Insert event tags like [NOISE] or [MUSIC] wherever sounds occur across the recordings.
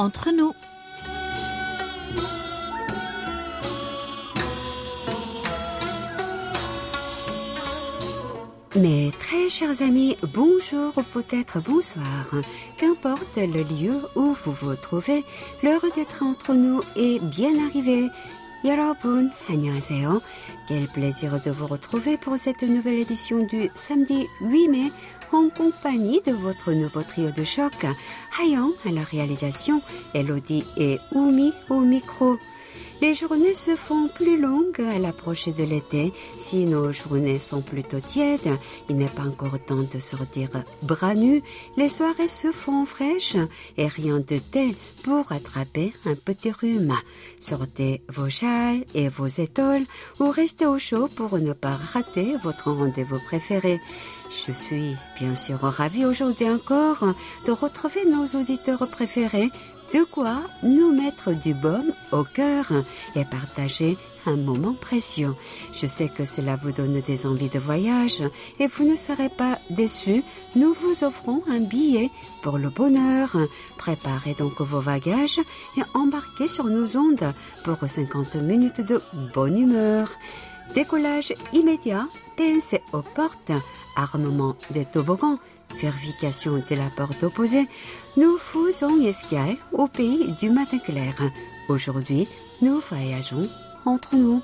entre nous. Mes très chers amis, bonjour ou peut-être bonsoir. Qu'importe le lieu où vous vous trouvez, l'heure d'être entre nous est bien arrivée. 여러분, 안녕하세요. Quel plaisir de vous retrouver pour cette nouvelle édition du samedi 8 mai en compagnie de votre nouveau trio de choc, Hayang à la réalisation, Elodie et Oumi au micro. Les journées se font plus longues à l'approche de l'été. Si nos journées sont plutôt tièdes, il n'est pas encore temps de sortir bras nus. Les soirées se font fraîches et rien de thé pour attraper un petit rhume. Sortez vos châles et vos étoiles ou restez au chaud pour ne pas rater votre rendez-vous préféré. Je suis bien sûr ravie aujourd'hui encore de retrouver nos auditeurs préférés de quoi nous mettre du baume au cœur et partager un moment précieux. Je sais que cela vous donne des envies de voyage et vous ne serez pas déçus. Nous vous offrons un billet pour le bonheur. Préparez donc vos bagages et embarquez sur nos ondes pour 50 minutes de bonne humeur. Décollage immédiat, PNC aux portes, armement des toboggans, vérification de la porte opposée. Nous faisons escale au pays du matin clair. Aujourd'hui, nous voyageons entre nous.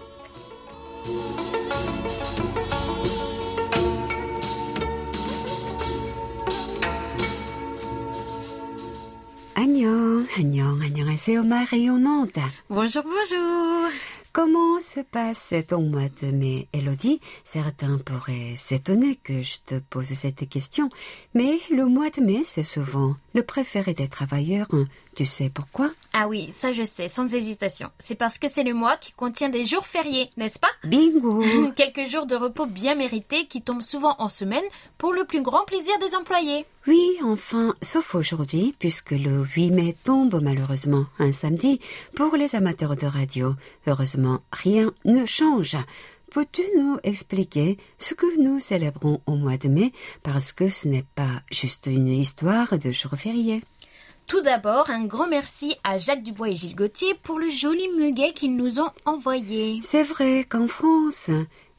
Bonjour, bonjour. Comment se passe ton mois de mai, Elodie Certains pourraient s'étonner que je te pose cette question, mais le mois de mai, c'est souvent le préféré des travailleurs. Tu sais pourquoi? Ah oui, ça je sais, sans hésitation. C'est parce que c'est le mois qui contient des jours fériés, n'est-ce pas? Bingo [LAUGHS] Quelques jours de repos bien mérités qui tombent souvent en semaine pour le plus grand plaisir des employés. Oui, enfin, sauf aujourd'hui, puisque le 8 mai tombe malheureusement un samedi pour les amateurs de radio. Heureusement, rien ne change. Peux-tu nous expliquer ce que nous célébrons au mois de mai? Parce que ce n'est pas juste une histoire de jour férié Tout d'abord, un grand merci à Jacques Dubois et Gilles Gauthier pour le joli muguet qu'ils nous ont envoyé. C'est vrai qu'en France,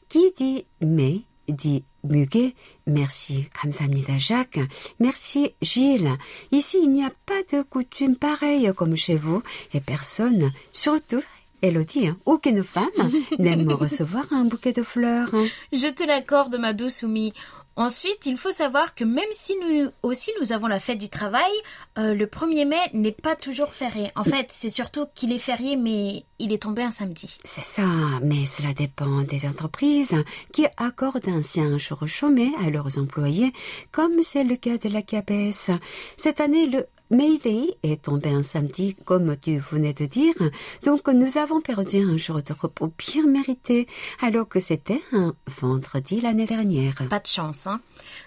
qui dit mai dit muguet. Merci, 감사합니다 Jacques. Merci Gilles. Ici, il n'y a pas de coutume pareille comme chez vous et personne, surtout Elodie, hein, aucune femme [LAUGHS] n'aime recevoir un bouquet de fleurs. Je te l'accorde, ma douce Oumi. Ensuite, il faut savoir que même si nous aussi nous avons la fête du travail, euh, le 1er mai n'est pas toujours férié. En fait, c'est surtout qu'il est férié, mais il est tombé un samedi. C'est ça, mais cela dépend des entreprises qui accordent un ancien jour chômé à leurs employés, comme c'est le cas de la CAPES. Cette année, le May Day est tombé un samedi, comme tu venais de dire, donc nous avons perdu un jour de repos bien mérité, alors que c'était un vendredi l'année dernière. Pas de chance, hein.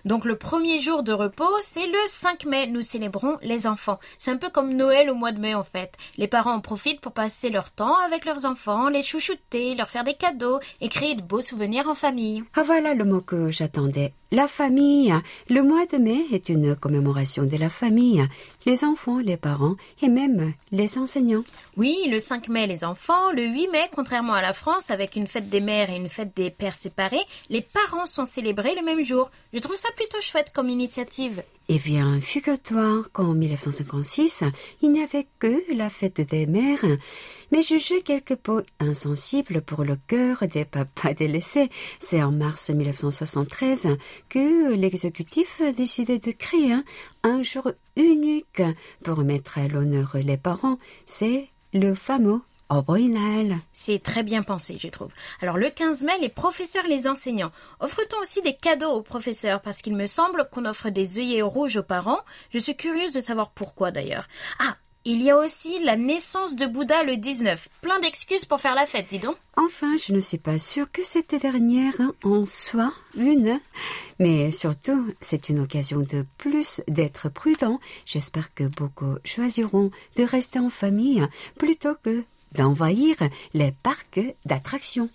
Donc le premier jour de repos, c'est le 5 mai. Nous célébrons les enfants. C'est un peu comme Noël au mois de mai en fait. Les parents en profitent pour passer leur temps avec leurs enfants, les chouchouter, leur faire des cadeaux et créer de beaux souvenirs en famille. Ah voilà le mot que j'attendais. La famille. Le mois de mai est une commémoration de la famille. Les enfants, les parents et même les enseignants. Oui, le 5 mai les enfants, le 8 mai, contrairement à la France, avec une fête des mères et une fête des pères séparés, les parents sont célébrés le même jour. Je trouve ça plutôt chouette comme initiative. Eh bien, figure-toi qu'en 1956, il n'y avait que la fête des mères, mais jugé quelque peu insensible pour le cœur des papas délaissés. C'est en mars 1973 que l'exécutif a décidé de créer un jour unique pour mettre à l'honneur les parents. C'est le fameux Oboinal. C'est très bien pensé, je trouve. Alors le 15 mai, les professeurs les enseignants. Offre-t-on aussi des cadeaux aux professeurs? Parce qu'il me semble qu'on offre des œillets rouges aux parents. Je suis curieuse de savoir pourquoi d'ailleurs. Ah, il y a aussi la naissance de Bouddha le 19. Plein d'excuses pour faire la fête, dis donc. Enfin, je ne suis pas sûre que cette dernière en soit une. Mais surtout, c'est une occasion de plus d'être prudent. J'espère que beaucoup choisiront de rester en famille plutôt que d'envahir les parcs d'attractions.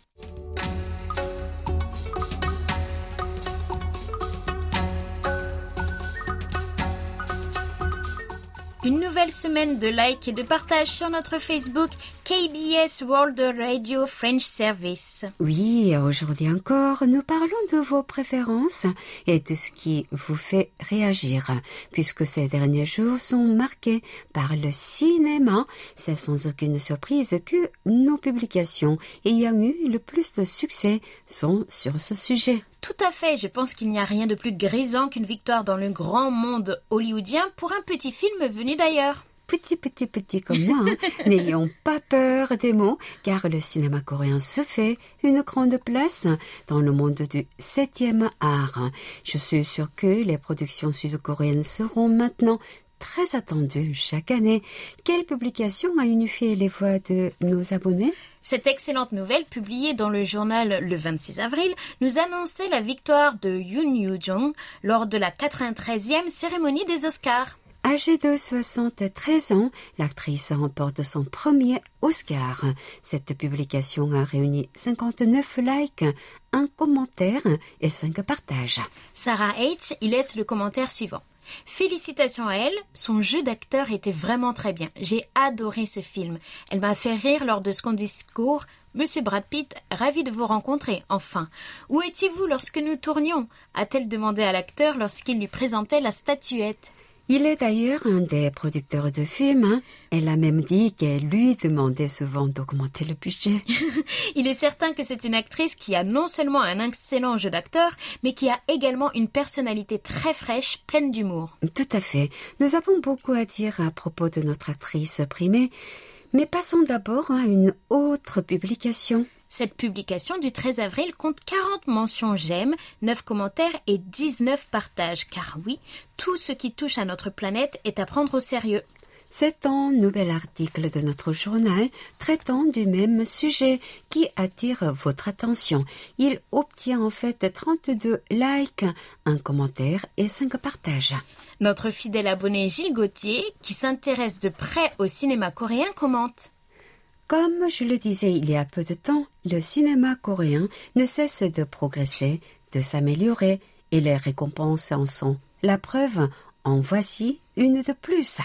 Une nouvelle semaine de likes et de partage sur notre Facebook KBS World Radio French Service. Oui, aujourd'hui encore, nous parlons de vos préférences et de ce qui vous fait réagir, puisque ces derniers jours sont marqués par le cinéma. C'est sans aucune surprise que nos publications ayant eu le plus de succès sont sur ce sujet. Tout à fait, je pense qu'il n'y a rien de plus grisant qu'une victoire dans le grand monde hollywoodien pour un petit film venu d'ailleurs. Petit, petit, petit comme moi, hein. [LAUGHS] n'ayons pas peur des mots, car le cinéma coréen se fait une grande place dans le monde du septième art. Je suis sûre que les productions sud-coréennes seront maintenant très attendues chaque année. Quelle publication a unifié les voix de nos abonnés? Cette excellente nouvelle, publiée dans le journal le 26 avril, nous annonçait la victoire de Yoon Yoo-jong lors de la 93e cérémonie des Oscars. Âgée de 73 ans, l'actrice remporte son premier Oscar. Cette publication a réuni 59 likes, un commentaire et 5 partages. Sarah H. y laisse le commentaire suivant. Félicitations à elle, son jeu d'acteur était vraiment très bien. J'ai adoré ce film. Elle m'a fait rire lors de son discours. Monsieur Brad Pitt, ravi de vous rencontrer, enfin. Où étiez-vous lorsque nous tournions? A-t-elle demandé à l'acteur lorsqu'il lui présentait la statuette? Il est d'ailleurs un des producteurs de films. Hein. Elle a même dit qu'elle lui demandait souvent d'augmenter le budget. [LAUGHS] Il est certain que c'est une actrice qui a non seulement un excellent jeu d'acteur, mais qui a également une personnalité très fraîche, pleine d'humour. Tout à fait. Nous avons beaucoup à dire à propos de notre actrice primée. Mais passons d'abord à une autre publication. Cette publication du 13 avril compte 40 mentions j'aime, 9 commentaires et 19 partages, car oui, tout ce qui touche à notre planète est à prendre au sérieux. C'est un nouvel article de notre journal traitant du même sujet qui attire votre attention. Il obtient en fait 32 likes, un commentaire et 5 partages. Notre fidèle abonné Gilles Gauthier, qui s'intéresse de près au cinéma coréen, commente. Comme je le disais il y a peu de temps, le cinéma coréen ne cesse de progresser, de s'améliorer, et les récompenses en sont la preuve. En voici une de plus.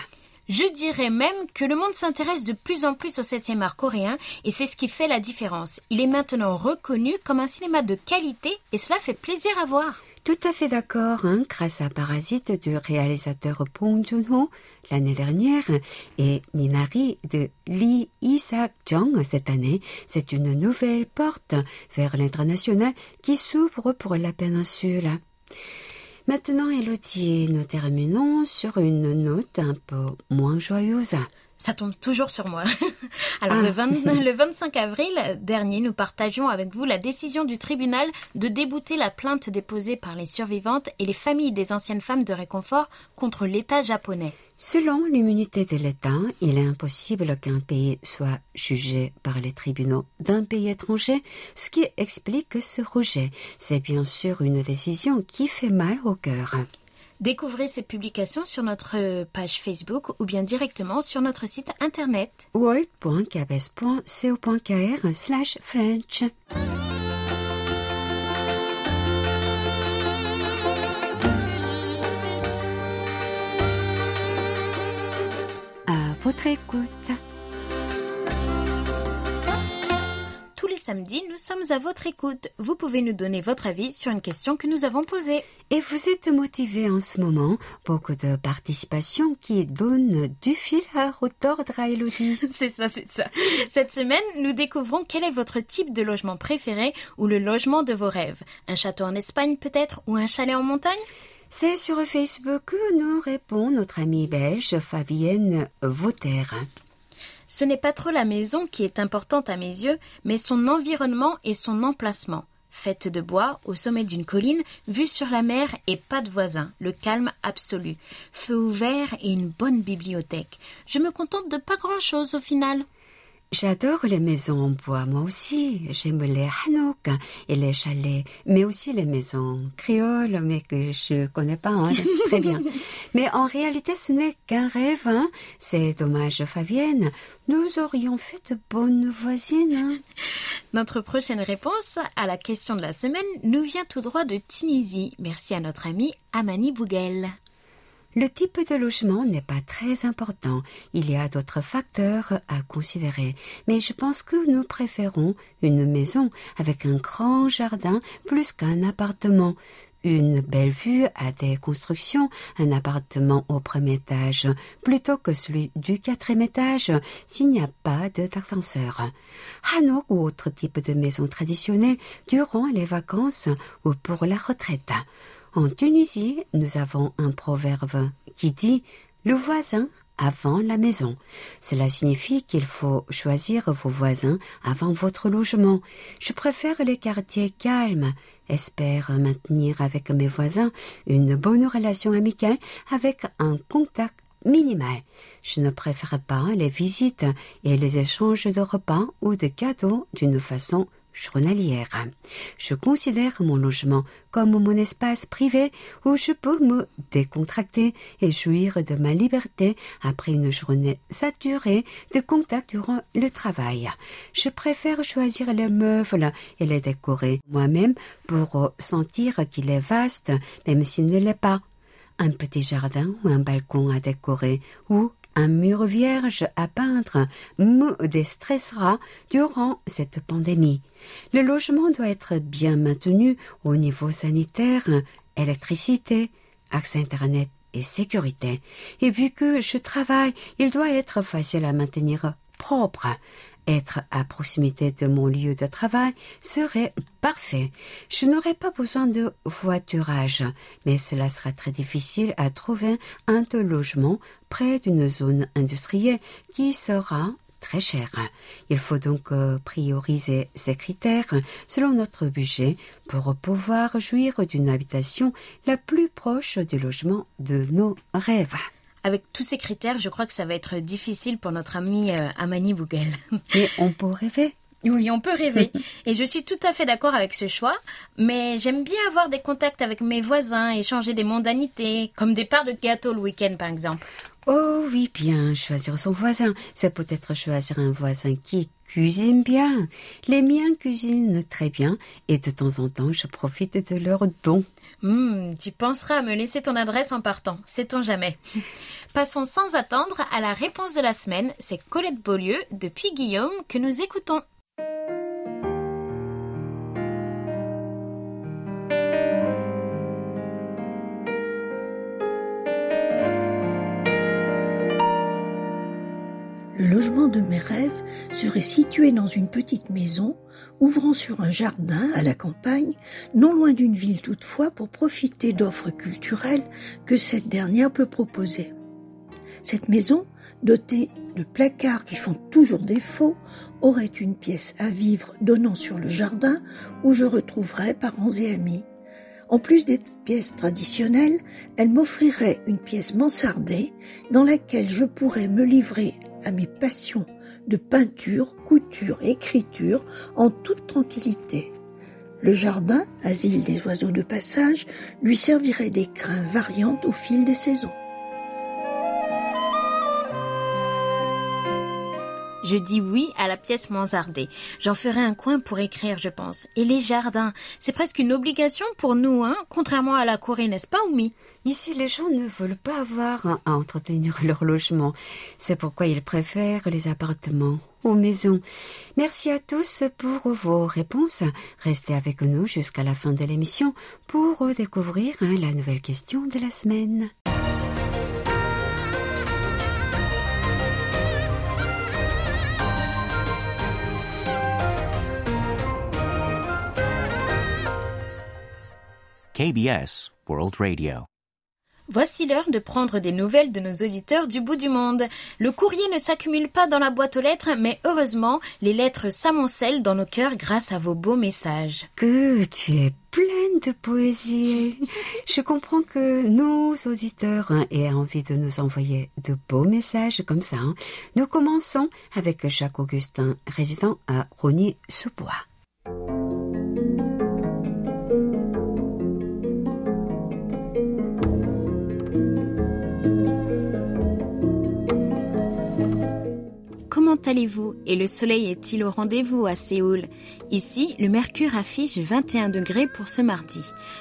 Je dirais même que le monde s'intéresse de plus en plus au septième art coréen et c'est ce qui fait la différence. Il est maintenant reconnu comme un cinéma de qualité et cela fait plaisir à voir. Tout à fait d'accord, hein, grâce à Parasite du réalisateur Bong Joon-ho l'année dernière et Minari de Lee Isaac-jung cette année, c'est une nouvelle porte vers l'international qui s'ouvre pour la péninsule. Maintenant, Elodie, nous terminons sur une note un peu moins joyeuse. Ça tombe toujours sur moi. [LAUGHS] Alors le, ah. le 25 avril dernier, nous partageons avec vous la décision du tribunal de débouter la plainte déposée par les survivantes et les familles des anciennes femmes de réconfort contre l'État japonais. Selon l'immunité de l'État, il est impossible qu'un pays soit jugé par les tribunaux d'un pays étranger, ce qui explique ce rejet. C'est bien sûr une décision qui fait mal au cœur. Découvrez ces publications sur notre page Facebook ou bien directement sur notre site internet world.kbs.co.kr slash French. À votre écoute. Samedi, nous sommes à votre écoute. Vous pouvez nous donner votre avis sur une question que nous avons posée. Et vous êtes motivé en ce moment. Beaucoup de participation qui donne du fil à retordre à Elodie. [LAUGHS] c'est ça, c'est ça. Cette semaine, nous découvrons quel est votre type de logement préféré ou le logement de vos rêves. Un château en Espagne peut-être ou un chalet en montagne? C'est sur Facebook que nous répond notre amie belge Fabienne Vauter. Ce n'est pas trop la maison qui est importante à mes yeux, mais son environnement et son emplacement. Faite de bois, au sommet d'une colline, vue sur la mer et pas de voisins, le calme absolu, feu ouvert et une bonne bibliothèque. Je me contente de pas grand chose au final. J'adore les maisons en bois, moi aussi. J'aime les hanoks et les chalets, mais aussi les maisons créoles, mais que je connais pas hein, très bien. [LAUGHS] Mais en réalité, ce n'est qu'un rêve. Hein. C'est dommage, Fabienne. Nous aurions fait de bonnes voisines. Hein. [LAUGHS] Notre prochaine réponse à la question de la semaine nous vient tout droit de Tunisie. Merci à notre ami Amani Bouguel. Le type de logement n'est pas très important. Il y a d'autres facteurs à considérer. Mais je pense que nous préférons une maison avec un grand jardin plus qu'un appartement. Une belle vue à des constructions, un appartement au premier étage, plutôt que celui du quatrième étage, s'il n'y a pas d'ascenseur. Hanok ou autre type de maison traditionnelle durant les vacances ou pour la retraite. En Tunisie, nous avons un proverbe qui dit le voisin avant la maison. Cela signifie qu'il faut choisir vos voisins avant votre logement. Je préfère les quartiers calmes. Espère maintenir avec mes voisins une bonne relation amicale avec un contact minimal. Je ne préfère pas les visites et les échanges de repas ou de cadeaux d'une façon journalière. Je considère mon logement comme mon espace privé où je peux me décontracter et jouir de ma liberté après une journée saturée de contact durant le travail. Je préfère choisir les meubles et les décorer moi-même pour sentir qu'il est vaste, même s'il ne l'est pas. Un petit jardin ou un balcon à décorer ou un mur vierge à peindre me déstressera durant cette pandémie. Le logement doit être bien maintenu au niveau sanitaire, électricité, accès Internet et sécurité. Et vu que je travaille, il doit être facile à maintenir propre. Être à proximité de mon lieu de travail serait parfait. Je n'aurai pas besoin de voiturage, mais cela sera très difficile à trouver un de logement près d'une zone industrielle qui sera très cher. Il faut donc euh, prioriser ces critères selon notre budget pour pouvoir jouir d'une habitation la plus proche du logement de nos rêves. Avec tous ces critères, je crois que ça va être difficile pour notre ami euh, Amani Bougel. [LAUGHS] Mais on peut rêver. Oui, on peut rêver. [LAUGHS] Et je suis tout à fait d'accord avec ce choix, mais j'aime bien avoir des contacts avec mes voisins, échanger des mondanités, comme des parts de gâteau le week-end par exemple. Oh oui, bien, choisir son voisin. C'est peut-être choisir un voisin qui cuisine bien. Les miens cuisinent très bien et de temps en temps je profite de leurs dons. Hmm, tu penseras à me laisser ton adresse en partant, sait-on jamais. [LAUGHS] Passons sans attendre à la réponse de la semaine, c'est Colette Beaulieu depuis Guillaume que nous écoutons. Logement de mes rêves serait situé dans une petite maison ouvrant sur un jardin à la campagne, non loin d'une ville toutefois pour profiter d'offres culturelles que cette dernière peut proposer. Cette maison, dotée de placards qui font toujours défaut, aurait une pièce à vivre donnant sur le jardin où je retrouverais parents et amis. En plus des pièces traditionnelles, elle m'offrirait une pièce mansardée dans laquelle je pourrais me livrer à mes passions de peinture, couture, écriture en toute tranquillité. Le jardin, asile des oiseaux de passage, lui servirait d'écrin variantes au fil des saisons. Je dis oui à la pièce mansardée. J'en ferai un coin pour écrire, je pense. Et les jardins, c'est presque une obligation pour nous, hein, contrairement à la Corée, n'est-ce pas, Oumi? Ici, les gens ne veulent pas avoir à entretenir leur logement. C'est pourquoi ils préfèrent les appartements aux maisons. Merci à tous pour vos réponses. Restez avec nous jusqu'à la fin de l'émission pour découvrir hein, la nouvelle question de la semaine. KBS World Radio. Voici l'heure de prendre des nouvelles de nos auditeurs du bout du monde. Le courrier ne s'accumule pas dans la boîte aux lettres, mais heureusement, les lettres s'amoncellent dans nos cœurs grâce à vos beaux messages. Que tu es pleine de poésie. Je comprends que nos auditeurs hein, aient envie de nous envoyer de beaux messages comme ça. hein. Nous commençons avec Jacques Augustin, résident à Rogny-sous-Bois. Allez-vous et le soleil est-il au rendez-vous à Séoul? Ici, le mercure affiche 21 degrés pour ce mardi.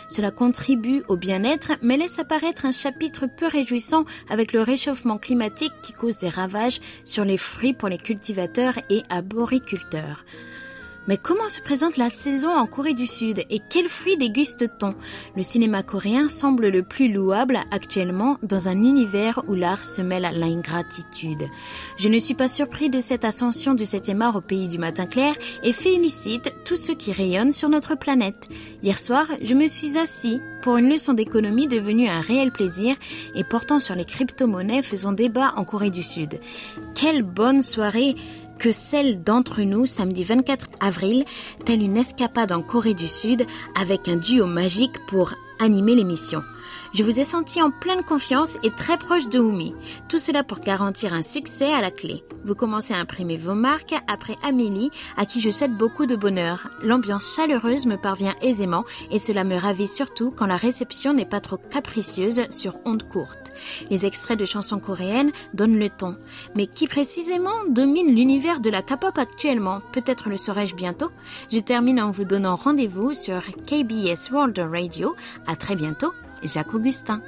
Cela contribue au bien-être mais laisse apparaître un chapitre peu réjouissant avec le réchauffement climatique qui cause des ravages sur les fruits pour les cultivateurs et arboriculteurs. Mais comment se présente la saison en Corée du Sud et quels fruits déguste-t-on Le cinéma coréen semble le plus louable actuellement dans un univers où l'art se mêle à l'ingratitude. Je ne suis pas surpris de cette ascension du 7e art au pays du matin clair et félicite tous ceux qui rayonnent sur notre planète. Hier soir, je me suis assis pour une leçon d'économie devenue un réel plaisir et portant sur les crypto-monnaies faisant débat en Corée du Sud. Quelle bonne soirée que celle d'entre nous samedi 24 avril, telle une escapade en Corée du Sud avec un duo magique pour animer l'émission. Je vous ai senti en pleine confiance et très proche de Oumi. Tout cela pour garantir un succès à la clé. Vous commencez à imprimer vos marques après Amélie, à qui je souhaite beaucoup de bonheur. L'ambiance chaleureuse me parvient aisément et cela me ravit surtout quand la réception n'est pas trop capricieuse sur ondes courtes. Les extraits de chansons coréennes donnent le ton. Mais qui précisément domine l'univers de la K-pop actuellement? Peut-être le saurai-je bientôt Je termine en vous donnant rendez-vous sur KBS World Radio. À très bientôt Jacques Augustin.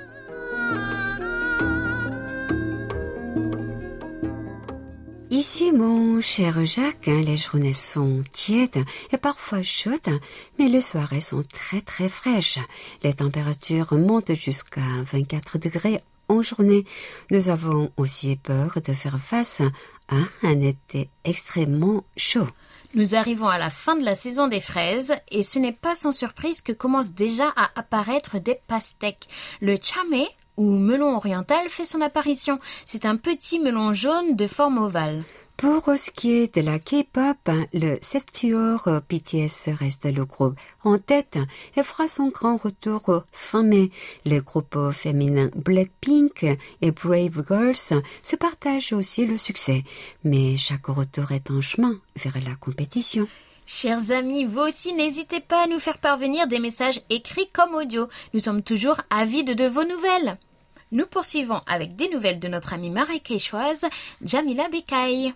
Ici, mon cher Jacques, hein, les journées sont tièdes et parfois chaudes, mais les soirées sont très très fraîches. Les températures montent jusqu'à 24 degrés en journée. Nous avons aussi peur de faire face à un été extrêmement chaud. Nous arrivons à la fin de la saison des fraises et ce n'est pas sans surprise que commencent déjà à apparaître des pastèques. Le chamé ou melon oriental fait son apparition. C'est un petit melon jaune de forme ovale. Pour ce qui est de la K-pop, le Septuor BTS reste le groupe en tête et fera son grand retour fin mai. Les groupes féminins Blackpink et Brave Girls se partagent aussi le succès, mais chaque retour est un chemin vers la compétition. Chers amis, vous aussi n'hésitez pas à nous faire parvenir des messages écrits comme audio. Nous sommes toujours avides de vos nouvelles. Nous poursuivons avec des nouvelles de notre amie marécachoise Jamila Bekay.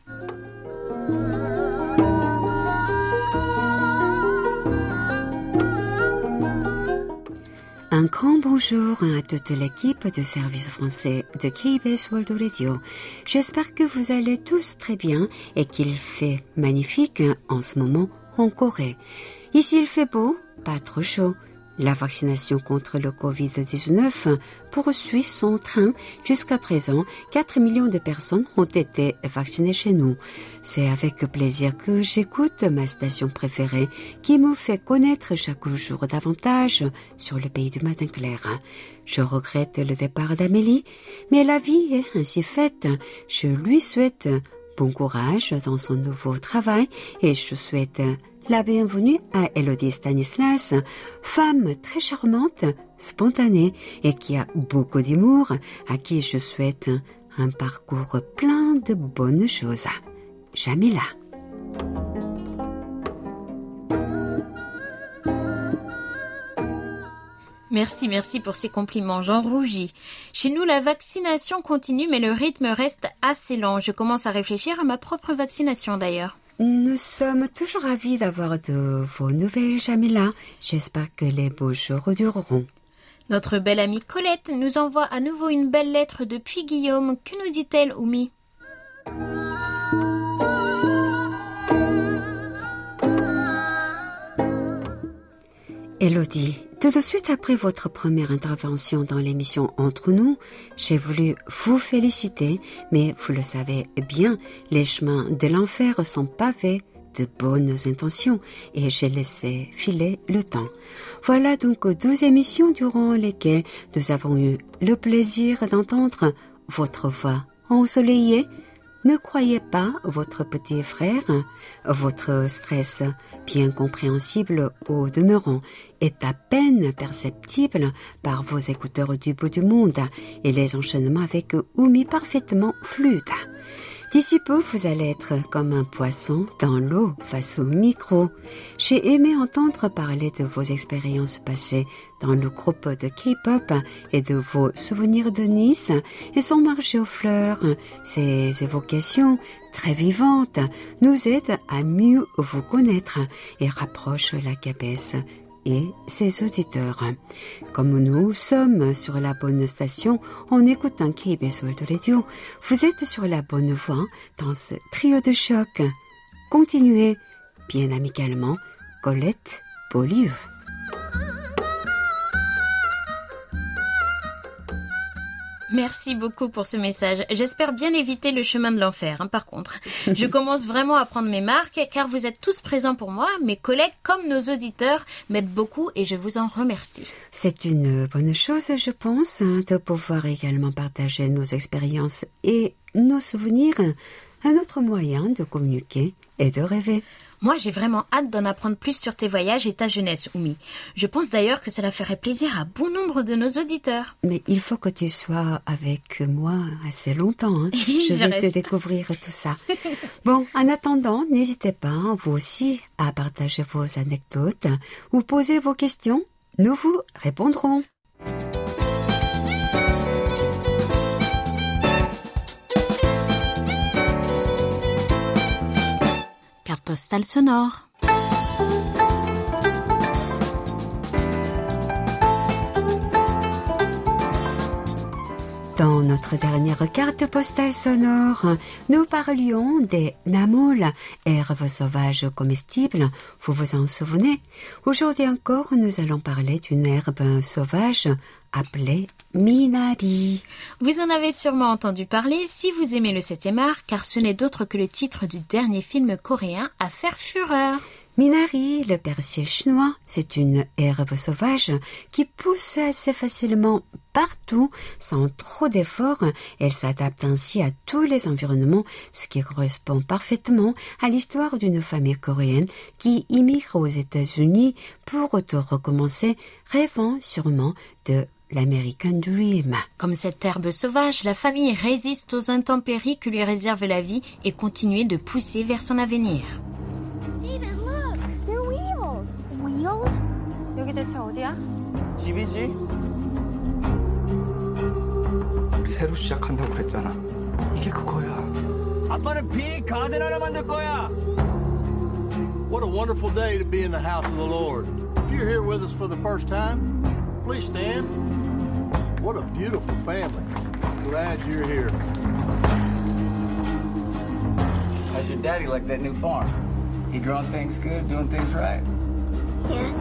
Un grand bonjour à toute l'équipe du service français de KBS World Radio. J'espère que vous allez tous très bien et qu'il fait magnifique en ce moment en Corée. Ici il fait beau, pas trop chaud. La vaccination contre le Covid-19 poursuit son train. Jusqu'à présent, 4 millions de personnes ont été vaccinées chez nous. C'est avec plaisir que j'écoute ma station préférée qui me fait connaître chaque jour davantage sur le pays du matin clair. Je regrette le départ d'Amélie, mais la vie est ainsi faite. Je lui souhaite bon courage dans son nouveau travail et je souhaite la bienvenue à Elodie Stanislas, femme très charmante, spontanée et qui a beaucoup d'humour, à qui je souhaite un parcours plein de bonnes choses. Jamila. Merci, merci pour ces compliments, j'en rougis. Chez nous, la vaccination continue, mais le rythme reste assez lent. Je commence à réfléchir à ma propre vaccination d'ailleurs. Nous sommes toujours ravis d'avoir de vos nouvelles, Jamila. J'espère que les beaux jours dureront. Notre belle amie Colette nous envoie à nouveau une belle lettre depuis Guillaume. Que nous dit-elle, Oumi? Elodie, tout de suite après votre première intervention dans l'émission Entre nous, j'ai voulu vous féliciter, mais vous le savez bien, les chemins de l'enfer sont pavés de bonnes intentions et j'ai laissé filer le temps. Voilà donc douze émissions durant lesquelles nous avons eu le plaisir d'entendre votre voix ensoleillée. Ne croyez pas, votre petit frère, votre stress bien compréhensible au demeurant, est à peine perceptible par vos écouteurs du bout du monde et les enchaînements avec Oumi parfaitement fluides. D'ici peu, vous allez être comme un poisson dans l'eau face au micro. J'ai aimé entendre parler de vos expériences passées dans le groupe de K-pop et de vos souvenirs de Nice et son marché aux fleurs. Ces évocations très vivantes nous aident à mieux vous connaître et rapprochent la cabesse et ses auditeurs. Comme nous sommes sur la bonne station en écoutant KBS World Radio, vous êtes sur la bonne voie dans ce trio de choc. Continuez bien amicalement, Colette Beaulieu. Merci beaucoup pour ce message. J'espère bien éviter le chemin de l'enfer, hein, par contre. Je [LAUGHS] commence vraiment à prendre mes marques car vous êtes tous présents pour moi. Mes collègues comme nos auditeurs m'aident beaucoup et je vous en remercie. C'est une bonne chose, je pense, hein, de pouvoir également partager nos expériences et nos souvenirs. Un autre moyen de communiquer et de rêver. Moi, j'ai vraiment hâte d'en apprendre plus sur tes voyages et ta jeunesse, Oumi. Je pense d'ailleurs que cela ferait plaisir à bon nombre de nos auditeurs. Mais il faut que tu sois avec moi assez longtemps. Hein. [LAUGHS] Je, Je vais reste. te découvrir tout ça. [LAUGHS] bon, en attendant, n'hésitez pas, vous aussi, à partager vos anecdotes ou poser vos questions. Nous vous répondrons. Postale sonore. Dans notre dernière carte postale sonore, nous parlions des namoules, herbes sauvages comestibles. Vous vous en souvenez? Aujourd'hui encore, nous allons parler d'une herbe sauvage appelée minari. Vous en avez sûrement entendu parler si vous aimez le 7e art, car ce n'est d'autre que le titre du dernier film coréen à faire fureur. Minari, le persil chinois, c'est une herbe sauvage qui pousse assez facilement partout sans trop d'efforts. Elle s'adapte ainsi à tous les environnements, ce qui correspond parfaitement à l'histoire d'une famille coréenne qui immigre aux États-Unis pour auto recommencer, rêvant sûrement de l'American Dream. Comme cette herbe sauvage, la famille résiste aux intempéries que lui réserve la vie et continue de pousser vers son avenir. What a wonderful day to be in the house of the Lord. If you're here with us for the first time, please stand. What a beautiful family. Glad you're here. How's your daddy like that new farm? He growing things good, doing things right? Yes.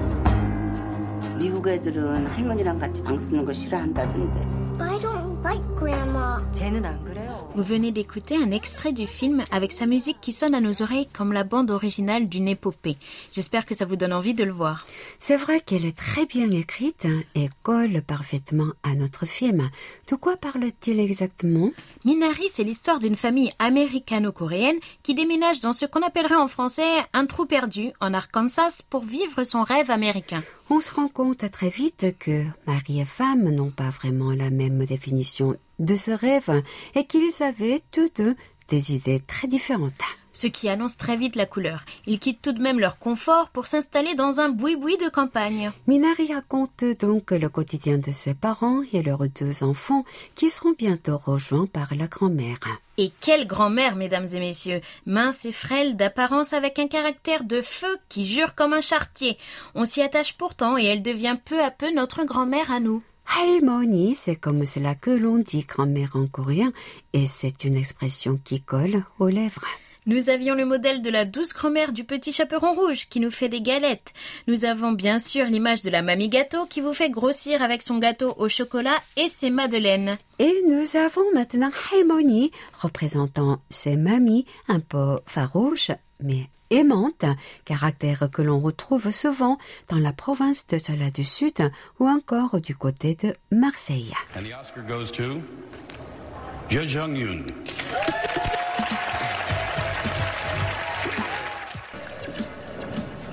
미국 애들은 할머니랑 같이 방 쓰는 거 싫어한다던데. But I don't like Grandma. 걔는 안 그래요. Vous venez d'écouter un extrait du film avec sa musique qui sonne à nos oreilles comme la bande originale d'une épopée. J'espère que ça vous donne envie de le voir. C'est vrai qu'elle est très bien écrite et colle parfaitement à notre film. De quoi parle-t-il exactement? Minari, c'est l'histoire d'une famille américano-coréenne qui déménage dans ce qu'on appellerait en français un trou perdu en Arkansas pour vivre son rêve américain. On se rend compte très vite que mari et femme n'ont pas vraiment la même définition de ce rêve et qu'ils avaient tous deux des idées très différentes. Ce qui annonce très vite la couleur. Ils quittent tout de même leur confort pour s'installer dans un boui-boui de campagne. Minari raconte donc le quotidien de ses parents et leurs deux enfants qui seront bientôt rejoints par la grand-mère. Et quelle grand-mère, mesdames et messieurs, mince et frêle, d'apparence avec un caractère de feu qui jure comme un chartier. On s'y attache pourtant et elle devient peu à peu notre grand-mère à nous. Halmoni, c'est comme cela que l'on dit grand-mère en coréen et c'est une expression qui colle aux lèvres. Nous avions le modèle de la douce grand-mère du petit chaperon rouge qui nous fait des galettes. Nous avons bien sûr l'image de la mamie gâteau qui vous fait grossir avec son gâteau au chocolat et ses madeleines. Et nous avons maintenant Halmoni, représentant ses mamies un peu farouches, mais aimantes, caractère que l'on retrouve souvent dans la province de Sala du Sud ou encore du côté de Marseille. And the Oscar goes to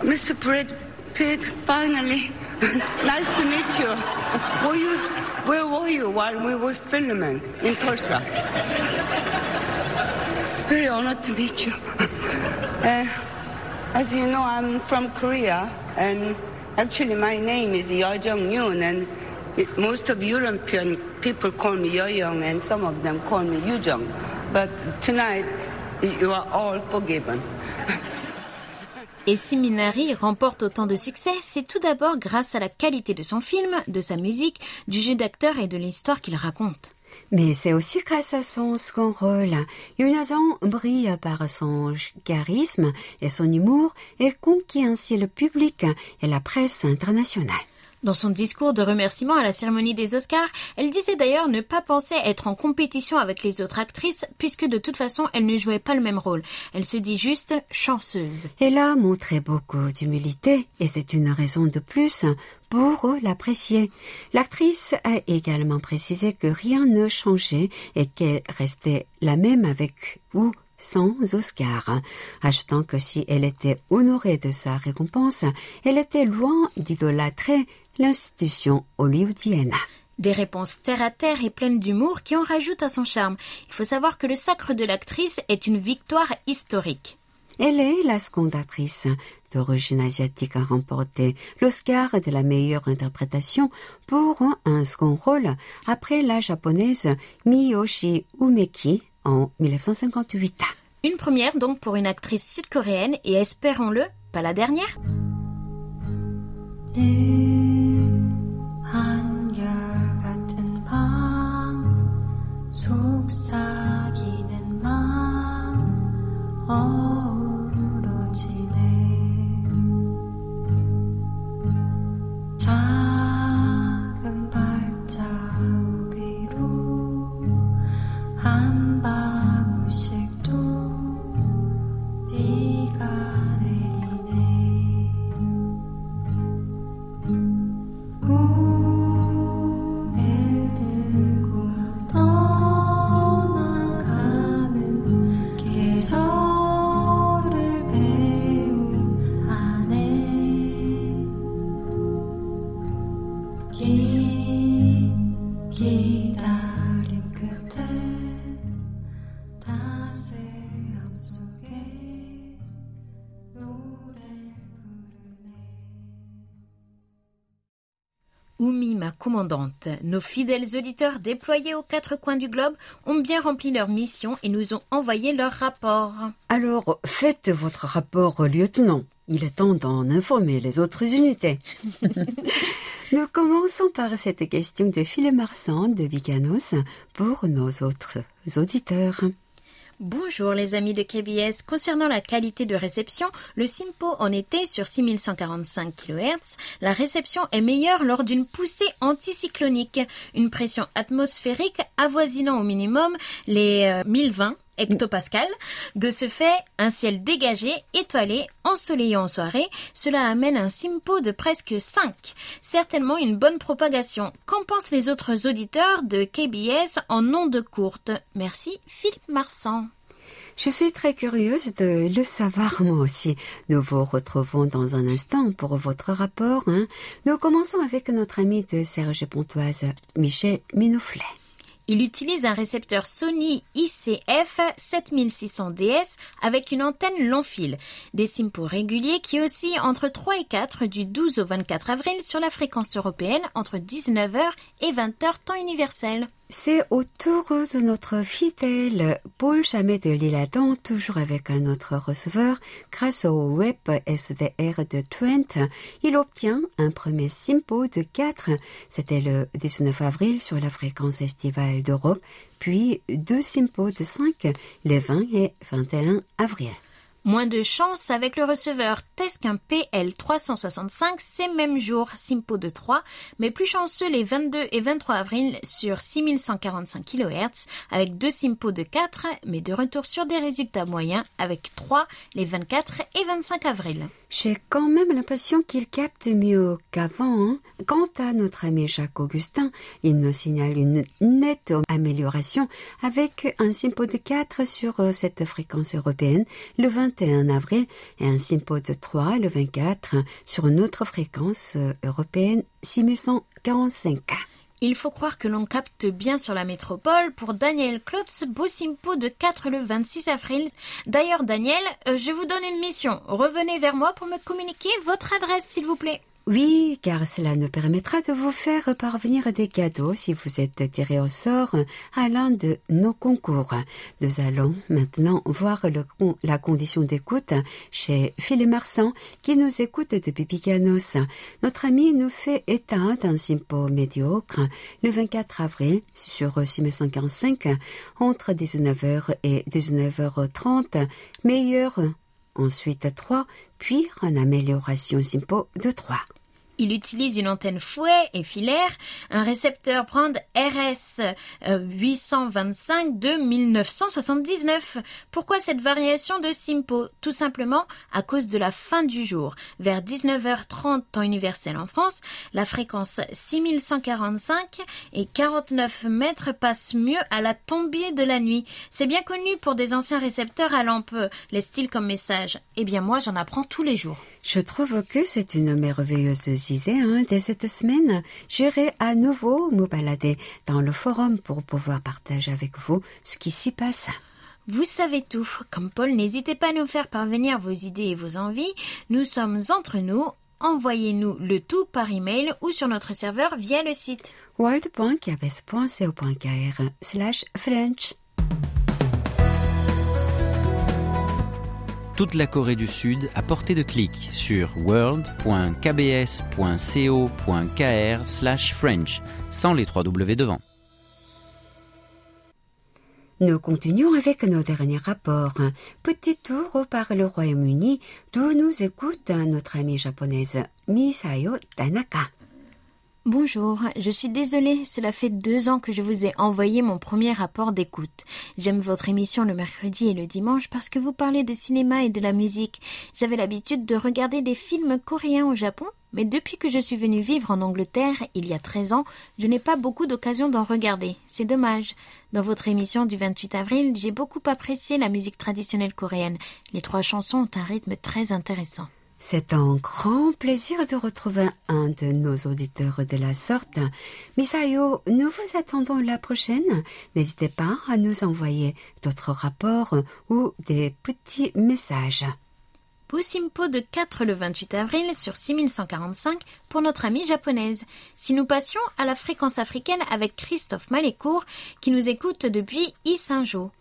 Mr. Brad Pitt, finally. [LAUGHS] nice to meet you. Were you. Where were you while we were filming in Tulsa? It's very honored to meet you. [LAUGHS] Uh, as you know, I'm from Korea, and actually my name is Yeo Jung Yoon, and it, most of European people call me Yo Young, and some of them call me Yu Jung. But tonight, you are all forgiven. [LAUGHS] Et si Minari remporte autant de succès, c'est tout d'abord grâce à la qualité de son film, de sa musique, du jeu d'acteur et de l'histoire qu'il raconte. Mais c'est aussi grâce à son second rôle. Yunazan brille par son charisme et son humour et conquit ainsi le public et la presse internationale. Dans son discours de remerciement à la cérémonie des Oscars, elle disait d'ailleurs ne pas penser être en compétition avec les autres actrices puisque de toute façon elle ne jouait pas le même rôle. Elle se dit juste chanceuse. Elle a montré beaucoup d'humilité et c'est une raison de plus pour l'apprécier. L'actrice a également précisé que rien ne changeait et qu'elle restait la même avec ou sans Oscar, ajoutant que si elle était honorée de sa récompense, elle était loin d'idolâtrer l'institution hollywoodienne. Des réponses terre à terre et pleines d'humour qui en rajoutent à son charme. Il faut savoir que le sacre de l'actrice est une victoire historique. Elle est la seconde actrice d'origine asiatique à remporter l'Oscar de la meilleure interprétation pour un second rôle après la japonaise Miyoshi Umeki en 1958. Une première donc pour une actrice sud-coréenne et espérons-le, pas la dernière. 한 nos fidèles auditeurs déployés aux quatre coins du globe ont bien rempli leur mission et nous ont envoyé leur rapport. Alors, faites votre rapport, lieutenant. Il est temps d'en informer les autres unités. [LAUGHS] [LAUGHS] Nous commençons par cette question de Philippe Marsan de Biganos pour nos autres auditeurs. Bonjour les amis de KBS. Concernant la qualité de réception, le SIMPO en été sur 6145 kHz. La réception est meilleure lors d'une poussée anticyclonique, une pression atmosphérique avoisinant au minimum les euh, 1020 hectopascales. De ce fait, un ciel dégagé, étoilé, ensoleillant en soirée, cela amène un SIMPO de presque 5. Certainement une bonne propagation. Qu'en pensent les autres auditeurs de KBS en de courte Merci Philippe Marsan. Je suis très curieuse de le savoir moi aussi. Nous vous retrouvons dans un instant pour votre rapport. hein. Nous commençons avec notre ami de Serge Pontoise, Michel Minouflet. Il utilise un récepteur Sony ICF 7600DS avec une antenne long fil. Des SIMPO réguliers qui oscillent entre 3 et 4 du 12 au 24 avril sur la fréquence européenne entre 19h et 20h temps universel. C'est au tour de notre fidèle Paul Chamet de l'Isle-Adam, toujours avec un autre receveur. Grâce au web SDR de Trent, il obtient un premier SIMPO de 4. C'était le 19 avril sur la fréquence estivale d'Europe, puis deux SIMPO de 5 les 20 et 21 avril. Moins de chance avec le receveur Tesquin PL365 ces mêmes jours, Simpo de 3, mais plus chanceux les 22 et 23 avril sur 6145 kHz avec deux Simpo de 4, mais de retour sur des résultats moyens avec 3 les 24 et 25 avril. J'ai quand même l'impression qu'il capte mieux qu'avant. hein. Quant à notre ami Jacques Augustin, il nous signale une nette amélioration avec un simpo de 4 sur euh, cette fréquence européenne le 21 avril et un simpo de 3 le 24 sur une autre fréquence euh, européenne 6145. Il faut croire que l'on capte bien sur la métropole pour Daniel Klotz, beau simpo de 4 le 26 avril. D'ailleurs, Daniel, euh, je vous donne une mission. Revenez vers moi pour me communiquer votre adresse, s'il vous plaît. Oui, car cela nous permettra de vous faire parvenir des cadeaux si vous êtes tiré au sort à l'un de nos concours. Nous allons maintenant voir la condition d'écoute chez Philippe Marsan qui nous écoute depuis Picanos. Notre ami nous fait état d'un simpo médiocre le 24 avril sur 6145 entre 19h et 19h30, meilleur ensuite 3, puis en amélioration simpo de 3. Il utilise une antenne fouet et filaire, un récepteur Brand RS euh, 825 de 1979. Pourquoi cette variation de Simpo? Tout simplement à cause de la fin du jour. Vers 19h30 temps universel en France, la fréquence 6145 et 49 mètres passe mieux à la tombée de la nuit. C'est bien connu pour des anciens récepteurs à lampe, les styles comme message. Eh bien moi j'en apprends tous les jours. Je trouve que c'est une merveilleuse idée. Hein. Dès cette semaine, j'irai à nouveau me balader dans le forum pour pouvoir partager avec vous ce qui s'y passe. Vous savez tout. Comme Paul, n'hésitez pas à nous faire parvenir vos idées et vos envies. Nous sommes entre nous. Envoyez-nous le tout par email ou sur notre serveur via le site. world.kbs.co.kr slash French. Toute la Corée du Sud à portée de clic sur world.kbs.co.kr slash French, sans les trois W devant. Nous continuons avec nos derniers rapports. Petit tour par le Royaume-Uni, d'où nous écoute notre amie japonaise Misayo Tanaka. Bonjour, je suis désolée, cela fait deux ans que je vous ai envoyé mon premier rapport d'écoute. J'aime votre émission le mercredi et le dimanche parce que vous parlez de cinéma et de la musique. J'avais l'habitude de regarder des films coréens au Japon, mais depuis que je suis venue vivre en Angleterre, il y a 13 ans, je n'ai pas beaucoup d'occasion d'en regarder. C'est dommage. Dans votre émission du 28 avril, j'ai beaucoup apprécié la musique traditionnelle coréenne. Les trois chansons ont un rythme très intéressant. C'est un grand plaisir de retrouver un de nos auditeurs de la sorte. Misayo, nous vous attendons la prochaine. N'hésitez pas à nous envoyer d'autres rapports ou des petits messages. Simpo de 4 le 28 avril sur 6145 pour notre amie japonaise. Si nous passions à la fréquence africaine avec Christophe Malécourt qui nous écoute depuis Isinjo.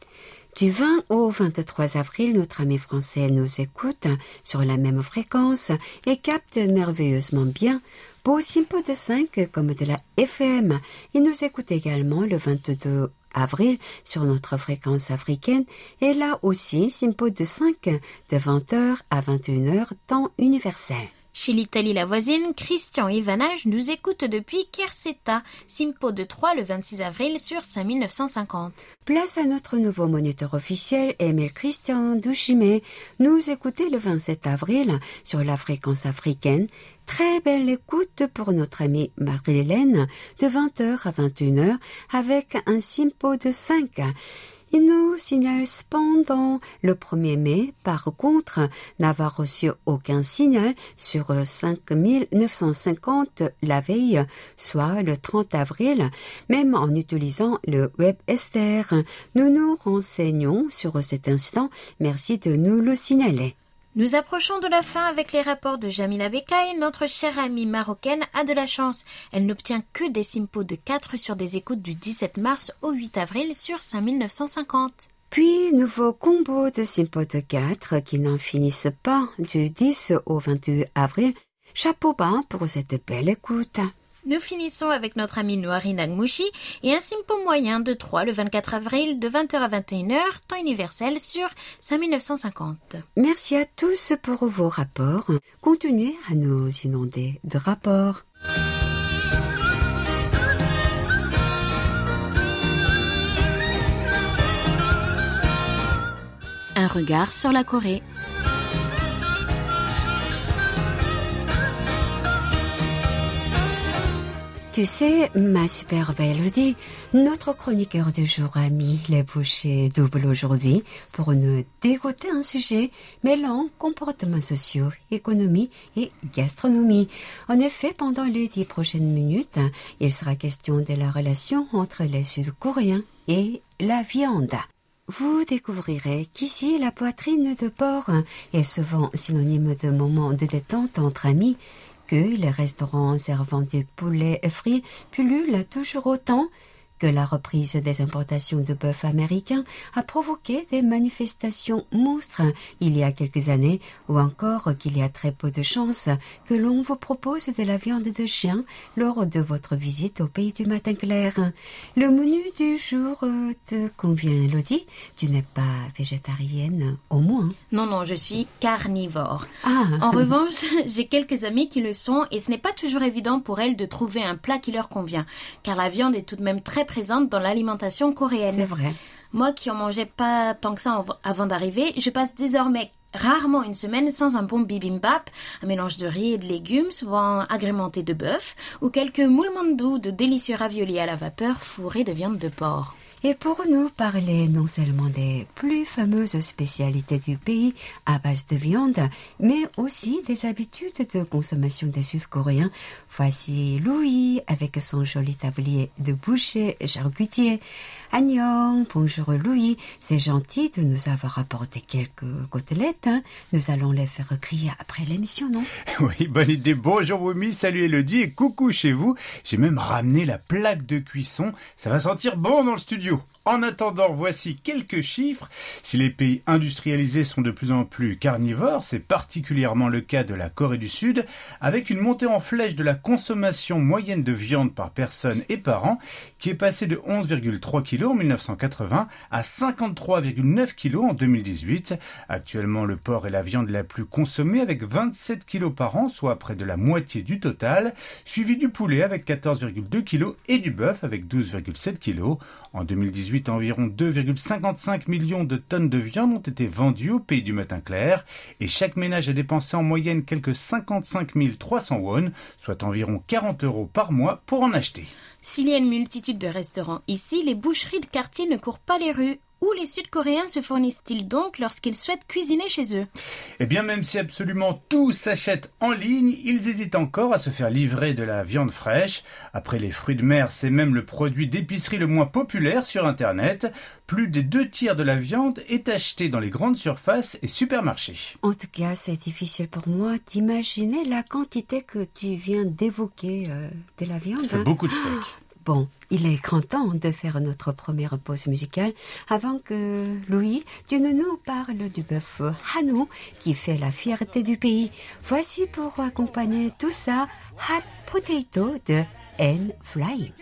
Du 20 au 23 avril, notre ami français nous écoute sur la même fréquence et capte merveilleusement bien simpo de 5 comme de la FM. Il nous écoute également le 22 avril sur notre fréquence africaine et là aussi simpo de 5 de 20h à 21h temps universel. Chez l'Italie la voisine, Christian Ivanage nous écoute depuis Kerseta, Simpo de 3 le 26 avril sur 5950. Place à notre nouveau moniteur officiel, Emile Christian Douchimé, nous écouter le 27 avril sur la fréquence africaine. Très belle écoute pour notre amie Marie-Hélène de 20h à 21h avec un simpo de 5. Il nous signale cependant le 1er mai, par contre, n'avoir reçu aucun signal sur 5950 la veille, soit le 30 avril, même en utilisant le web Esther. Nous nous renseignons sur cet instant. Merci de nous le signaler. Nous approchons de la fin avec les rapports de Jamila Bekay. Notre chère amie marocaine a de la chance. Elle n'obtient que des simpos de 4 sur des écoutes du 17 mars au 8 avril sur 5950. Puis, nouveau combo de simpos de 4 qui n'en finissent pas du 10 au 28 avril. Chapeau bas pour cette belle écoute. Nous finissons avec notre ami Noari Nagmouchi et un simpo moyen de 3 le 24 avril de 20h à 21h, temps universel sur 5950. Merci à tous pour vos rapports. Continuez à nous inonder de rapports. Un regard sur la Corée. Tu sais, ma superbe Elodie, notre chroniqueur du jour a mis les bouchées doubles aujourd'hui pour nous dégoter un sujet mêlant comportements sociaux, économie et gastronomie. En effet, pendant les dix prochaines minutes, il sera question de la relation entre les Sud-Coréens et la viande. Vous découvrirez qu'ici, la poitrine de porc est souvent synonyme de moment de détente entre amis, que les restaurants servant du poulet frit pullulent toujours autant, que la reprise des importations de bœuf américain a provoqué des manifestations monstres il y a quelques années, ou encore qu'il y a très peu de chances que l'on vous propose de la viande de chien lors de votre visite au pays du matin clair. Le menu du jour euh, te convient, Elodie Tu n'es pas végétarienne, au moins Non, non, je suis carnivore. Ah En revanche, [LAUGHS] j'ai quelques amis qui le sont et ce n'est pas toujours évident pour elles de trouver un plat qui leur convient, car la viande est tout de même très présente dans l'alimentation coréenne. C'est vrai. Moi qui en mangeais pas tant que ça av- avant d'arriver, je passe désormais rarement une semaine sans un bon bibimbap, un mélange de riz et de légumes, souvent agrémenté de bœuf, ou quelques moules de délicieux raviolis à la vapeur fourrés de viande de porc. Et pour nous parler non seulement des plus fameuses spécialités du pays à base de viande, mais aussi des habitudes de consommation des Sud-Coréens, voici Louis avec son joli tablier de boucher charcutier. Agnon, bonjour Louis, c'est gentil de nous avoir apporté quelques côtelettes. hein. Nous allons les faire crier après l'émission, non? [LAUGHS] Oui, bonne idée. Bonjour Wumi, salut Elodie et coucou chez vous. J'ai même ramené la plaque de cuisson. Ça va sentir bon dans le studio. En attendant, voici quelques chiffres. Si les pays industrialisés sont de plus en plus carnivores, c'est particulièrement le cas de la Corée du Sud, avec une montée en flèche de la consommation moyenne de viande par personne et par an, qui est passée de 11,3 kg en 1980 à 53,9 kg en 2018. Actuellement, le porc est la viande la plus consommée avec 27 kg par an, soit près de la moitié du total, suivi du poulet avec 14,2 kg et du bœuf avec 12,7 kg. En 2018, environ 2,55 millions de tonnes de viande ont été vendues au pays du matin clair et chaque ménage a dépensé en moyenne quelques 55 300 won, soit environ 40 euros par mois pour en acheter. S'il y a une multitude de restaurants ici, les boucheries de quartier ne courent pas les rues. Où les Sud-Coréens se fournissent-ils donc lorsqu'ils souhaitent cuisiner chez eux? Eh bien, même si absolument tout s'achète en ligne, ils hésitent encore à se faire livrer de la viande fraîche. Après les fruits de mer, c'est même le produit d'épicerie le moins populaire sur Internet. Plus des deux tiers de la viande est achetée dans les grandes surfaces et supermarchés. En tout cas, c'est difficile pour moi d'imaginer la quantité que tu viens d'évoquer euh, de la viande. Ça fait hein. beaucoup de stock. Bon, il est grand temps de faire notre première pause musicale avant que Louis, tu ne nous parles du bœuf Hanou qui fait la fierté du pays. Voici pour accompagner tout ça Hot Potato de N Flying.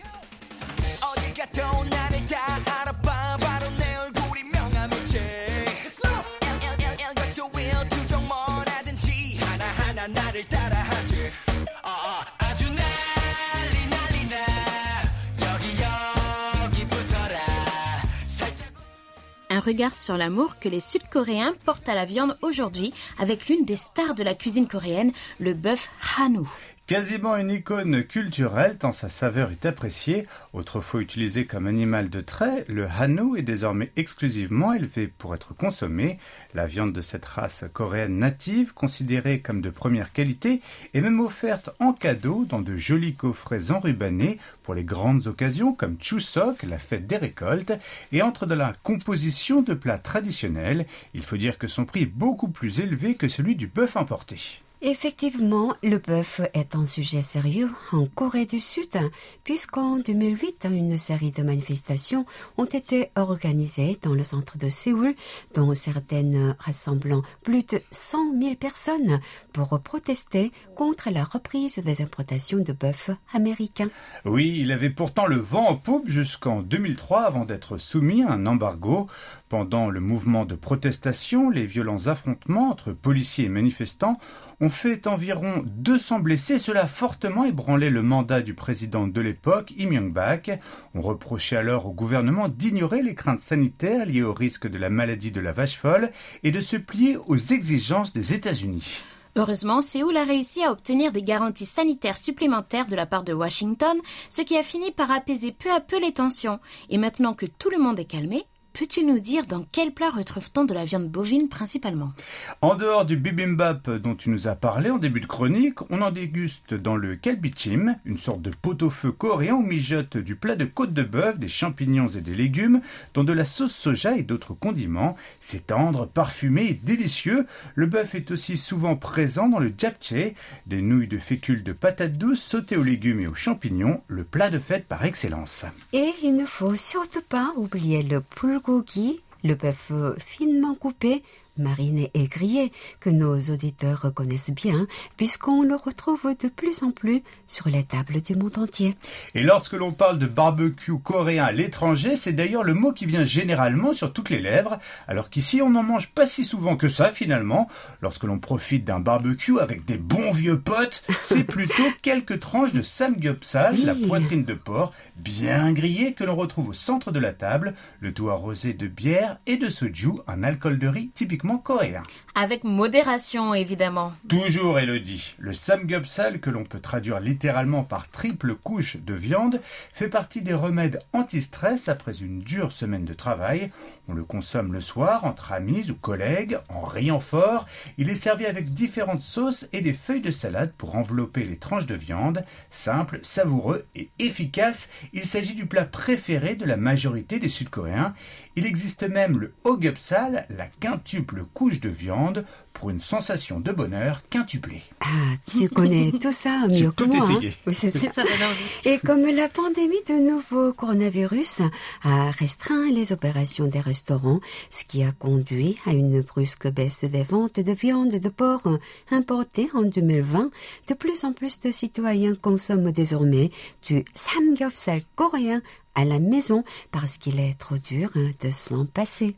Regard sur l'amour que les Sud-Coréens portent à la viande aujourd'hui avec l'une des stars de la cuisine coréenne, le bœuf Hanwoo. Quasiment une icône culturelle tant sa saveur est appréciée. Autrefois utilisé comme animal de trait, le hannu est désormais exclusivement élevé pour être consommé. La viande de cette race coréenne native, considérée comme de première qualité, est même offerte en cadeau dans de jolis coffrets enrubannés pour les grandes occasions comme Chuseok, la fête des récoltes, et entre dans la composition de plats traditionnels. Il faut dire que son prix est beaucoup plus élevé que celui du bœuf importé. Effectivement, le bœuf est un sujet sérieux en Corée du Sud, puisqu'en 2008, une série de manifestations ont été organisées dans le centre de Séoul, dont certaines rassemblant plus de 100 000 personnes pour protester contre la reprise des importations de bœuf américain. Oui, il avait pourtant le vent en poupe jusqu'en 2003 avant d'être soumis à un embargo. Pendant le mouvement de protestation, les violents affrontements entre policiers et manifestants ont fait environ 200 blessés. Cela a fortement ébranlé le mandat du président de l'époque, Im Young-bak. On reprochait alors au gouvernement d'ignorer les craintes sanitaires liées au risque de la maladie de la vache folle et de se plier aux exigences des États-Unis. Heureusement, Séoul a réussi à obtenir des garanties sanitaires supplémentaires de la part de Washington, ce qui a fini par apaiser peu à peu les tensions. Et maintenant que tout le monde est calmé, peux-tu nous dire dans quel plat retrouve-t-on de la viande bovine principalement? En dehors du bibimbap dont tu nous as parlé en début de chronique, on en déguste dans le kalbichim, une sorte de pot-au-feu coréen où mijote du plat de côte de bœuf, des champignons et des légumes, dont de la sauce soja et d'autres condiments. C'est tendre, parfumé et délicieux. Le bœuf est aussi souvent présent dans le japchae, des nouilles de fécule de patates douces sautées aux légumes et aux champignons, le plat de fête par excellence. Et il ne faut surtout pas oublier le bulgogi, le bœuf finement coupé, mariné et grillé, que nos auditeurs reconnaissent bien, puisqu'on le retrouve de plus en plus sur les tables du monde entier. Et lorsque l'on parle de barbecue coréen à l'étranger, c'est d'ailleurs le mot qui vient généralement sur toutes les lèvres, alors qu'ici on n'en mange pas si souvent que ça finalement. Lorsque l'on profite d'un barbecue avec des bons vieux potes, c'est plutôt [LAUGHS] quelques tranches de samgyeopsal, Oui. la poitrine de porc, bien grillée que l'on retrouve au centre de la table, le tout arrosé de bière et de soju, un alcool de riz coréen. Avec modération, évidemment. Toujours Elodie, le samgyeopsal que l'on peut traduire littéralement par triple couche de viande fait partie des remèdes anti-stress après une dure semaine de travail. On le consomme le soir entre amis ou collègues en riant fort. Il est servi avec différentes sauces et des feuilles de salade pour envelopper les tranches de viande. Simple, savoureux et efficace, il s'agit du plat préféré de la majorité des Sud-Coréens. Il existe même le hogupsal, la quintuple couche de viande, pour une sensation de bonheur quintuplée. Ah, tu connais [LAUGHS] tout ça mieux que tout moi. hein. essayé. Oui, c'est [LAUGHS] ça. Ça donne envie. Et comme la pandémie de nouveau coronavirus a restreint les opérations des restaurants, ce qui a conduit à une brusque baisse des ventes de viande de porc importée en 2020, de plus en plus de citoyens consomment désormais du samgyeopsal coréen à la maison parce qu'il est trop dur de s'en passer.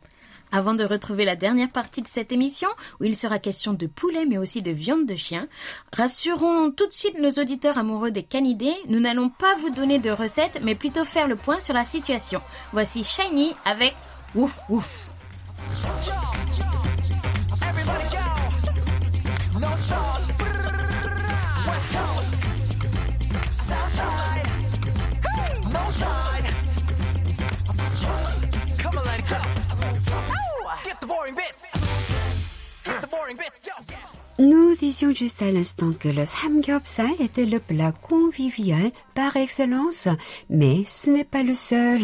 Avant de retrouver la dernière partie de cette émission, où il sera question de poulet mais aussi de viande de chien, rassurons tout de suite nos auditeurs amoureux des canidés, nous n'allons pas vous donner de recettes, mais plutôt faire le point sur la situation. Voici Shiny avec Ouf Ouf. Everybody Nous disions juste à l'instant que le samgyeopsal était le plat convivial par excellence, mais ce n'est pas le seul.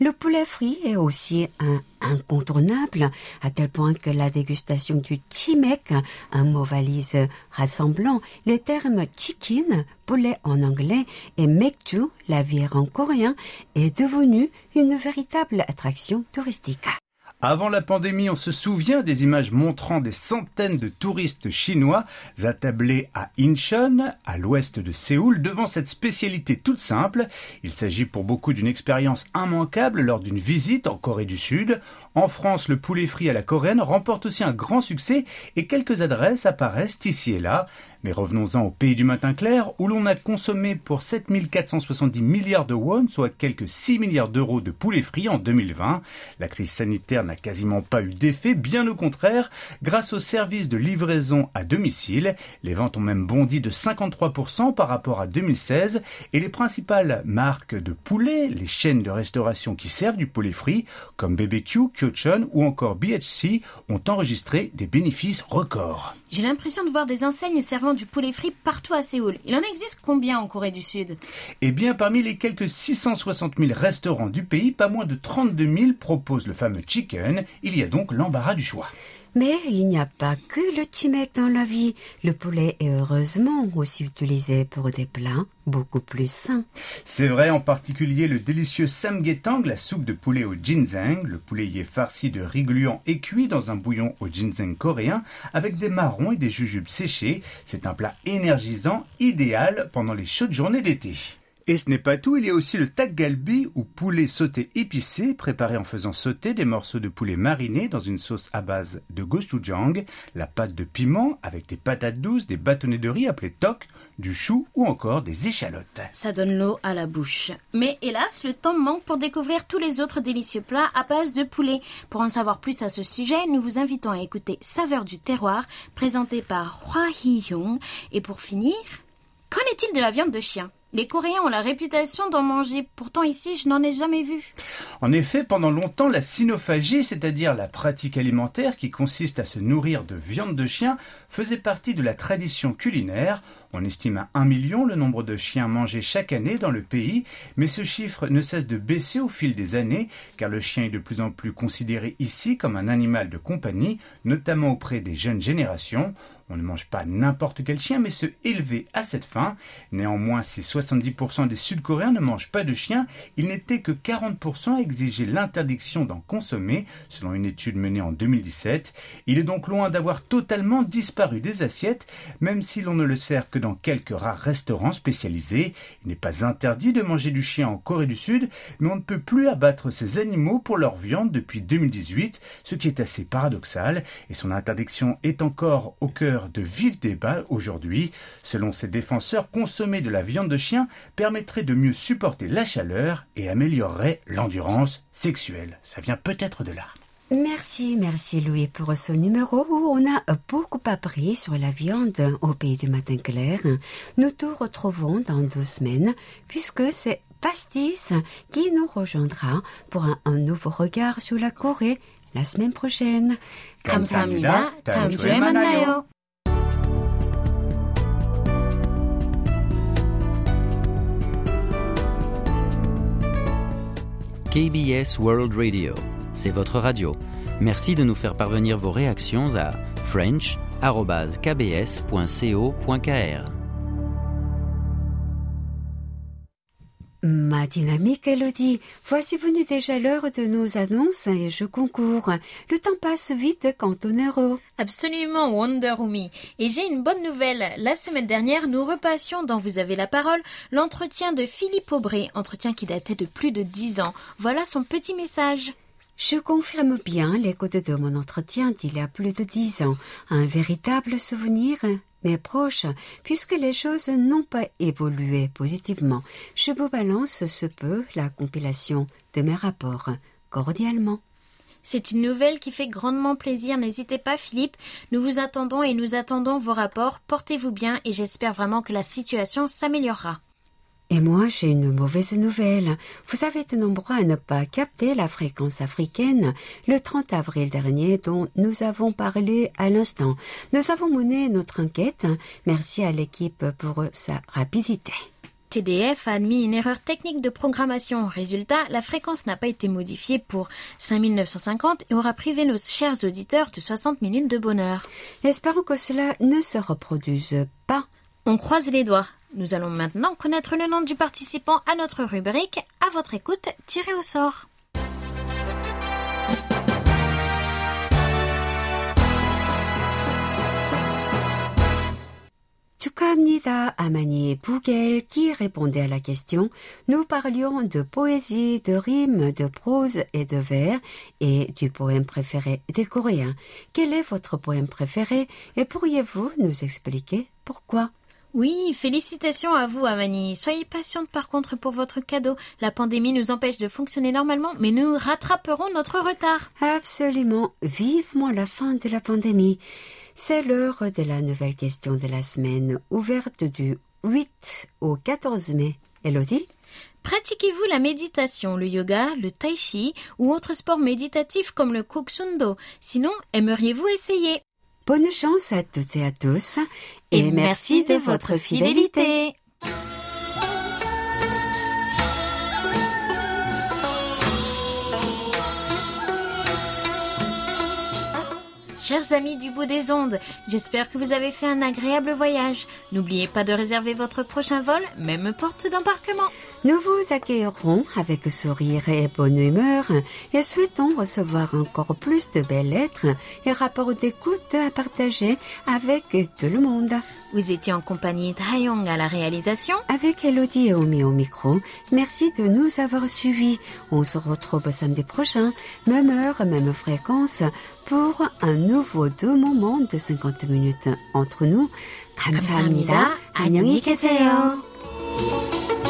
Le poulet frit est aussi un incontournable, à tel point que la dégustation du chimek, un mot valise rassemblant les termes chicken, poulet en anglais, et mekju, la bière en coréen, est devenue une véritable attraction touristique. Avant la pandémie, on se souvient des images montrant des centaines de touristes chinois attablés à Incheon, à l'ouest de Séoul, devant cette spécialité toute simple. Il s'agit pour beaucoup d'une expérience immanquable lors d'une visite en Corée du Sud. En France, le poulet frit à la coréenne remporte aussi un grand succès et quelques adresses apparaissent ici et là. Mais revenons-en au pays du matin clair, où l'on a consommé pour 7470 milliards de won, soit quelques 6 milliards d'euros de poulet frit en 2020. La crise sanitaire n'a quasiment pas eu d'effet, bien au contraire, grâce au service de livraison à domicile. Les ventes ont même bondi de 53% par rapport à 2016, et les principales marques de poulet, les chaînes de restauration qui servent du poulet frit, comme BBQ, Ou encore BHC, ont enregistré des bénéfices records. J'ai l'impression de voir des enseignes servant du poulet frit partout à Séoul. Il en existe combien en Corée du Sud? Eh bien, parmi les quelques 660 000 restaurants du pays, pas moins de 32 000 proposent le fameux chicken. Il y a donc l'embarras du choix. Mais il n'y a pas que le chimek dans la vie. Le poulet est heureusement aussi utilisé pour des plats beaucoup plus sains. C'est vrai, en particulier le délicieux samgyetang, la soupe de poulet au ginseng. Le poulet est farci de riz gluant et cuit dans un bouillon au ginseng coréen avec des marrons et des jujubes séchés. C'est un plat énergisant, idéal pendant les chaudes journées d'été. Et ce n'est pas tout, il y a aussi le takgalbi ou poulet sauté épicé, préparé en faisant sauter des morceaux de poulet marinés dans une sauce à base de gochujang, la pâte de piment avec des patates douces, des bâtonnets de riz appelés tok, du chou ou encore des échalotes. Ça donne l'eau à la bouche. Mais hélas, le temps manque pour découvrir tous les autres délicieux plats à base de poulet. Pour en savoir plus à ce sujet, nous vous invitons à écouter Saveur du terroir, présenté par Hwa Hee-young. Et pour finir, qu'en est-il de la viande de chien? Les Coréens ont la réputation d'en manger, pourtant ici je n'en ai jamais vu. En effet, pendant longtemps, la cynophagie, c'est-à-dire la pratique alimentaire qui consiste à se nourrir de viande de chien, faisait partie de la tradition culinaire. On estime à 1 million le nombre de chiens mangés chaque année dans le pays, mais ce chiffre ne cesse de baisser au fil des années, car le chien est de plus en plus considéré ici comme un animal de compagnie, notamment auprès des jeunes générations. On ne mange pas n'importe quel chien, mais se élever à cette fin. Néanmoins, si 70% des Sud-Coréens ne mangent pas de chien, il n'était que 40% à exiger l'interdiction d'en consommer, selon une étude menée en 2017. Il est donc loin d'avoir totalement disparu des assiettes, même si l'on ne le sert que dans quelques rares restaurants spécialisés. Il n'est pas interdit de manger du chien en Corée du Sud, mais on ne peut plus abattre ces animaux pour leur viande depuis 2018, ce qui est assez paradoxal, et son interdiction est encore au cœur de vifs débats aujourd'hui. Selon ses défenseurs, consommer de la viande de chien permettrait de mieux supporter la chaleur et améliorerait l'endurance sexuelle. Ça vient peut-être de là. Merci, merci Louis pour ce numéro où on a beaucoup appris sur la viande au pays du matin clair. Nous tout retrouvons dans deux semaines puisque c'est Pastis qui nous rejoindra pour un, un nouveau regard sur la Corée la semaine prochaine. 감사합니다. 다음 주에 만나요. KBS World Radio, c'est votre radio. Merci de nous faire parvenir vos réactions à french.kbs.co.kr. Ma dynamique Elodie, voici venu déjà l'heure de nos annonces et je concours. Le temps passe vite quand on est heureux. Absolument, Wonder Woman. Et j'ai une bonne nouvelle. La semaine dernière, nous repassions dans Vous avez la parole l'entretien de Philippe Aubray, entretien qui datait de plus de dix ans. Voilà son petit message. Je confirme bien l'écoute de mon entretien d'il y a plus de dix ans. Un véritable souvenir, mais proche, puisque les choses n'ont pas évolué positivement. Je vous balance ce peu la compilation de mes rapports, cordialement. C'est une nouvelle qui fait grandement plaisir. N'hésitez pas, Philippe. Nous vous attendons et nous attendons vos rapports. Portez-vous bien et j'espère vraiment que la situation s'améliorera. Et moi, j'ai une mauvaise nouvelle. Vous avez été nombreux à ne pas capter la fréquence africaine le 30 avril dernier dont nous avons parlé à l'instant. Nous avons mené notre enquête. Merci à l'équipe pour sa rapidité. TDF a admis une erreur technique de programmation. Résultat, la fréquence n'a pas été modifiée pour 5950 et aura privé nos chers auditeurs de 60 minutes de bonheur. Espérons que cela ne se reproduise pas. On croise les doigts. Nous allons maintenant connaître le nom du participant à notre rubrique. À votre écoute, tiré au sort. Tukamnida Amani Bougel qui répondait à la question. Nous parlions de poésie, de rimes, de prose et de vers et du poème préféré des Coréens. Quel est votre poème préféré et pourriez-vous nous expliquer pourquoi? Oui, félicitations à vous, Amani. Soyez patiente par contre pour votre cadeau. La pandémie nous empêche de fonctionner normalement, mais nous rattraperons notre retard. Absolument. Vivement la fin de la pandémie. C'est l'heure de la nouvelle question de la semaine, ouverte du 8 au 14 mai. Elodie? Pratiquez-vous la méditation, le yoga, le tai chi ou autres sports méditatifs comme le kuksundo Sinon, aimeriez-vous essayer? Bonne chance à toutes et à tous. Et merci de votre fidélité. Chers amis du bout des ondes, j'espère que vous avez fait un agréable voyage. N'oubliez pas de réserver votre prochain vol, même porte d'embarquement. Nous vous accueillerons avec sourire et bonne humeur et souhaitons recevoir encore plus de belles lettres et rapports d'écoute à partager avec tout le monde. Vous étiez en compagnie de Hayong à la réalisation. Avec Elodie et Omi au micro, merci de nous avoir suivis. On se retrouve samedi prochain, même heure, même fréquence, pour un nouveau deux moments de 50 minutes entre nous. 감사합니다. 감사합니다. 안녕히 안녕히 계세요. 계세요.